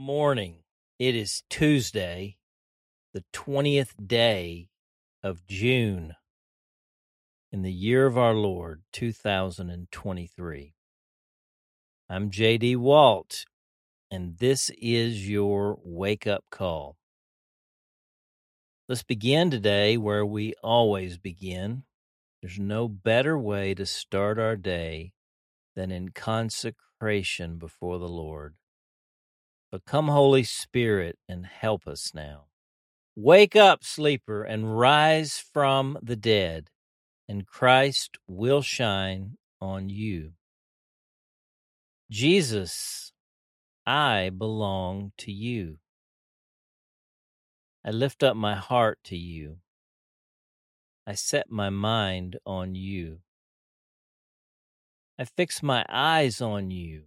morning. It is Tuesday, the 20th day of June in the year of our Lord, 2023. I'm JD Walt, and this is your wake up call. Let's begin today where we always begin. There's no better way to start our day than in consecration before the Lord. But come, Holy Spirit, and help us now. Wake up, sleeper, and rise from the dead, and Christ will shine on you. Jesus, I belong to you. I lift up my heart to you. I set my mind on you. I fix my eyes on you.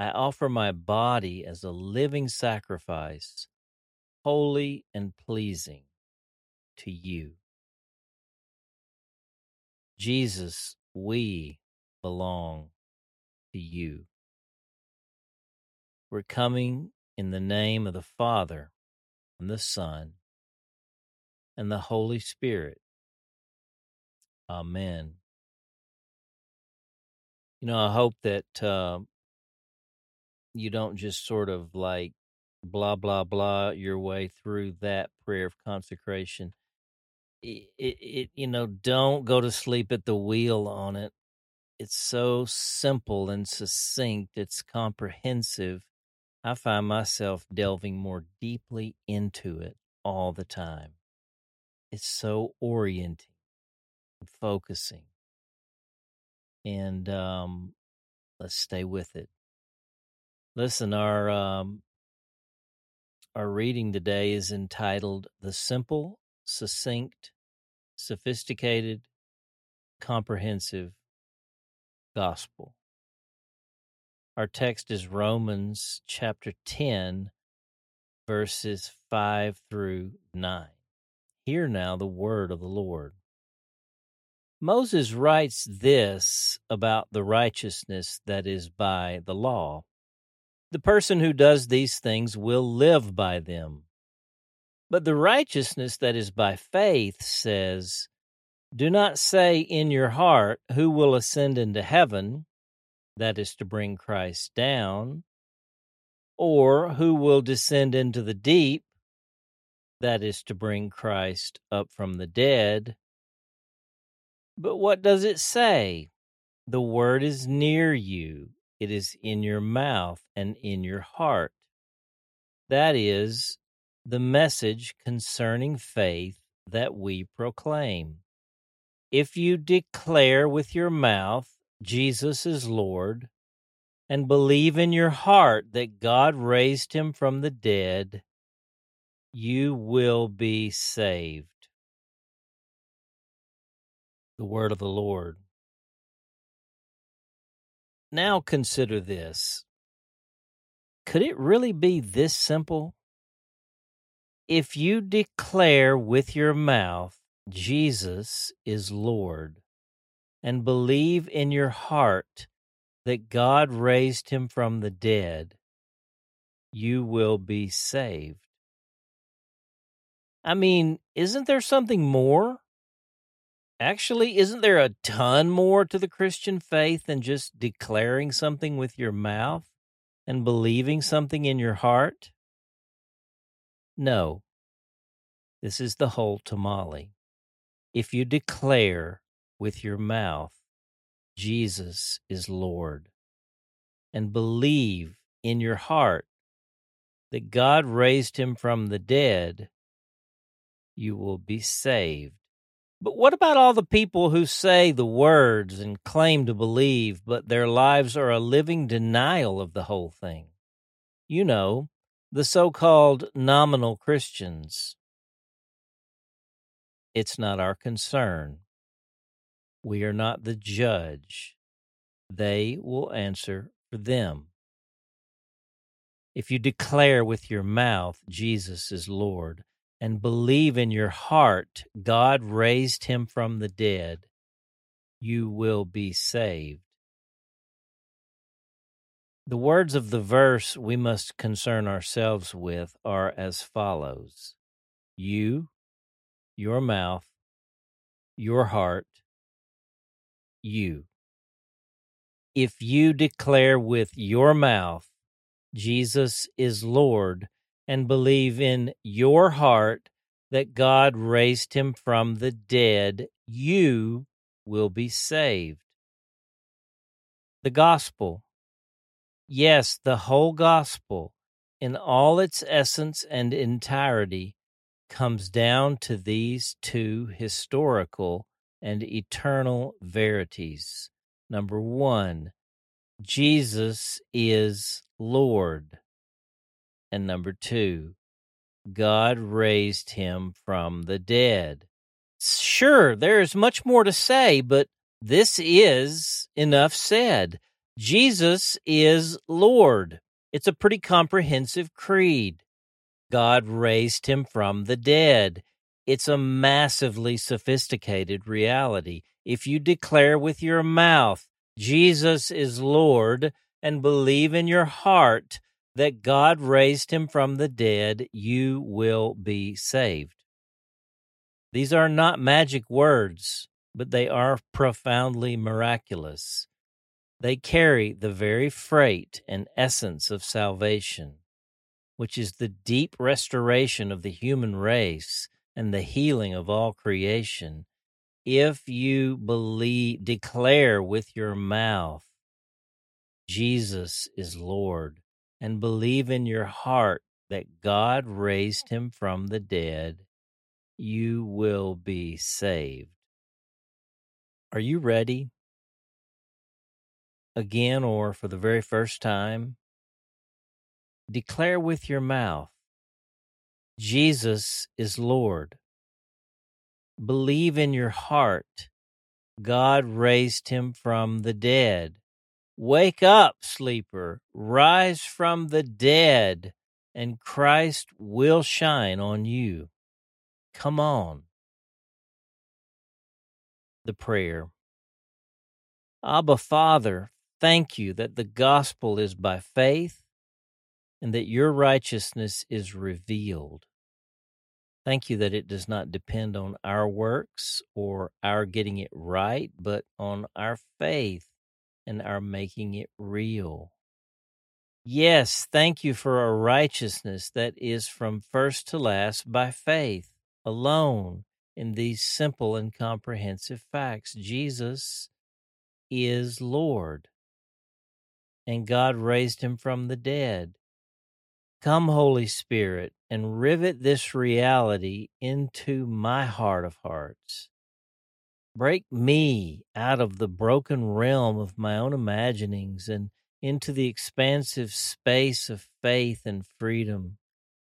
I offer my body as a living sacrifice, holy and pleasing to you. Jesus, we belong to you. We're coming in the name of the Father and the Son and the Holy Spirit. Amen. You know, I hope that uh, you don't just sort of like blah blah blah your way through that prayer of consecration. It, it, it, you know don't go to sleep at the wheel on it. It's so simple and succinct it's comprehensive. I find myself delving more deeply into it all the time. It's so orienting and focusing. And um let's stay with it Listen, our um, our reading today is entitled "The Simple, Succinct, Sophisticated, Comprehensive Gospel." Our text is Romans chapter 10, verses 5 through 9. Hear now the word of the Lord. Moses writes this about the righteousness that is by the law. The person who does these things will live by them. But the righteousness that is by faith says, Do not say in your heart, Who will ascend into heaven? That is to bring Christ down. Or who will descend into the deep? That is to bring Christ up from the dead. But what does it say? The word is near you it is in your mouth and in your heart. That is the message concerning faith that we proclaim. If you declare with your mouth Jesus is Lord and believe in your heart that God raised him from the dead, you will be saved. The word of the Lord. Now consider this. Could it really be this simple? If you declare with your mouth Jesus is Lord and believe in your heart that God raised him from the dead, you will be saved. I mean, isn't there something more? Actually, isn't there a ton more to the Christian faith than just declaring something with your mouth and believing something in your heart? No. This is the whole tamale. If you declare with your mouth, Jesus is Lord, and believe in your heart that God raised him from the dead, you will be saved. But what about all the people who say the words and claim to believe, but their lives are a living denial of the whole thing? You know, the so called nominal Christians. It's not our concern. We are not the judge. They will answer for them. If you declare with your mouth Jesus is Lord and believe in your heart God raised him from the dead, you will be saved. The words of the verse we must concern ourselves with are as follows You, your mouth, your heart, you. If you declare with your mouth Jesus is Lord and believe in your heart that God raised him from the dead, you will be saved. The gospel. Yes, the whole gospel, in all its essence and entirety, comes down to these two historical and eternal verities. Number one, Jesus is Lord. And number two, God raised him from the dead. Sure, there is much more to say, but this is enough said. Jesus is Lord. It's a pretty comprehensive creed. God raised him from the dead. It's a massively sophisticated reality. If you declare with your mouth, Jesus is Lord, and believe in your heart that God raised him from the dead, you will be saved. These are not magic words, but they are profoundly miraculous. They carry the very freight and essence of salvation, which is the deep restoration of the human race and the healing of all creation. If you believe, declare with your mouth, Jesus is Lord, and believe in your heart that God raised him from the dead, you will be saved. Are you ready? Again, or for the very first time, declare with your mouth Jesus is Lord. Believe in your heart God raised him from the dead. Wake up, sleeper, rise from the dead, and Christ will shine on you. Come on. The prayer. Abba, Father, thank you that the gospel is by faith and that your righteousness is revealed. Thank you that it does not depend on our works or our getting it right, but on our faith and are making it real. Yes, thank you for a righteousness that is from first to last by faith alone in these simple and comprehensive facts. Jesus is Lord, and God raised him from the dead. Come, Holy Spirit, and rivet this reality into my heart of hearts. Break me out of the broken realm of my own imaginings and into the expansive space of faith and freedom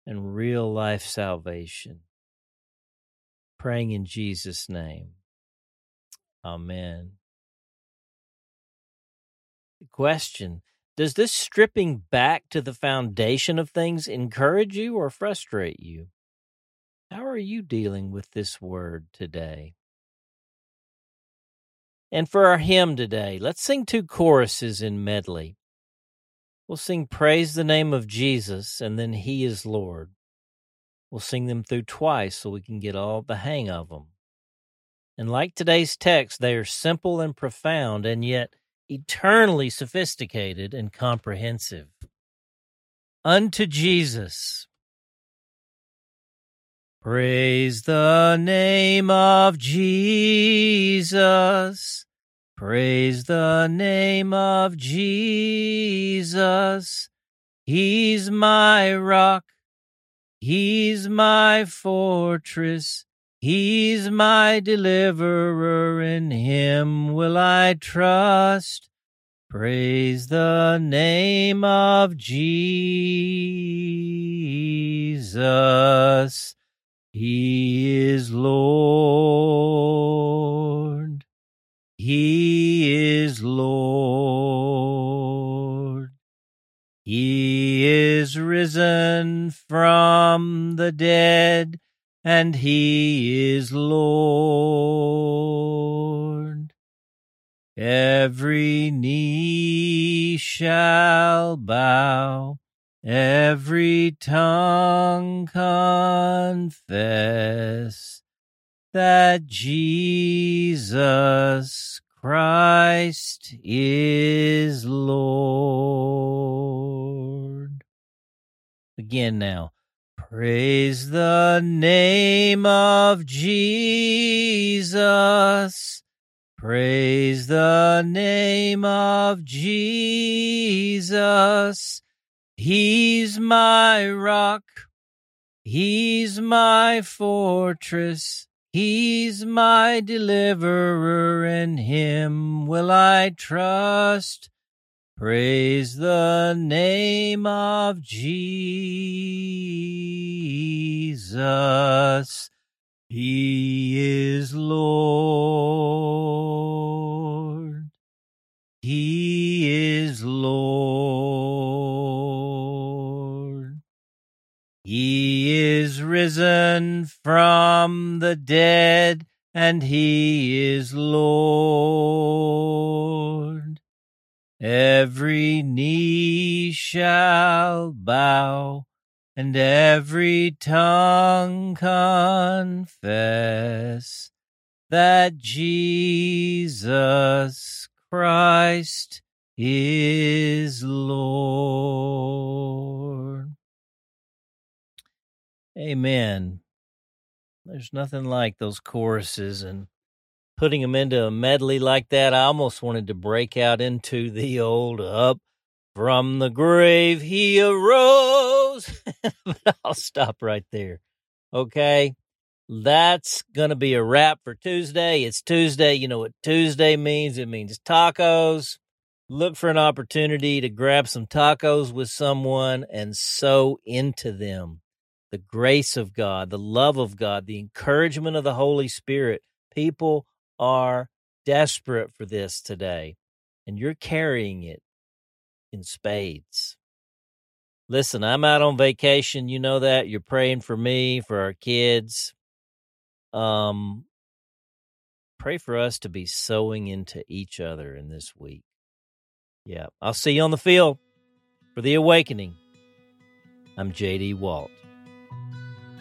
and real life salvation. Praying in Jesus' name. Amen. Question does this stripping back to the foundation of things encourage you or frustrate you? How are you dealing with this word today? And for our hymn today, let's sing two choruses in medley. We'll sing Praise the Name of Jesus and then He is Lord. We'll sing them through twice so we can get all the hang of them. And like today's text, they are simple and profound, and yet eternally sophisticated and comprehensive. Unto Jesus. Praise the name of Jesus. Praise the name of Jesus. He's my rock. He's my fortress. He's my deliverer, in him will I trust. Praise the name of Jesus. He is Lord. He is Lord. He is risen from the dead and he is Lord. Every knee shall bow, every tongue confess that Jesus Christ is Lord. Again now. Praise the name of Jesus. Praise the name of Jesus. He's my rock. He's my fortress. He's my deliverer. In him will I trust. Praise the name of Jesus. He is Lord. He risen from the dead, and he is Lord. Every knee shall bow and every tongue confess that Jesus Christ is Lord. Amen. There's nothing like those choruses and putting them into a medley like that. I almost wanted to break out into the old up from the grave he arose. but I'll stop right there. Okay. That's going to be a wrap for Tuesday. It's Tuesday. You know what Tuesday means? It means tacos. Look for an opportunity to grab some tacos with someone and sow into them the grace of God, the love of God, the encouragement of the Holy Spirit. People are desperate for this today, and you're carrying it in spades. Listen, I'm out on vacation. You know that. You're praying for me, for our kids. Um, pray for us to be sowing into each other in this week. Yeah. I'll see you on the field for the awakening. I'm JD Walt.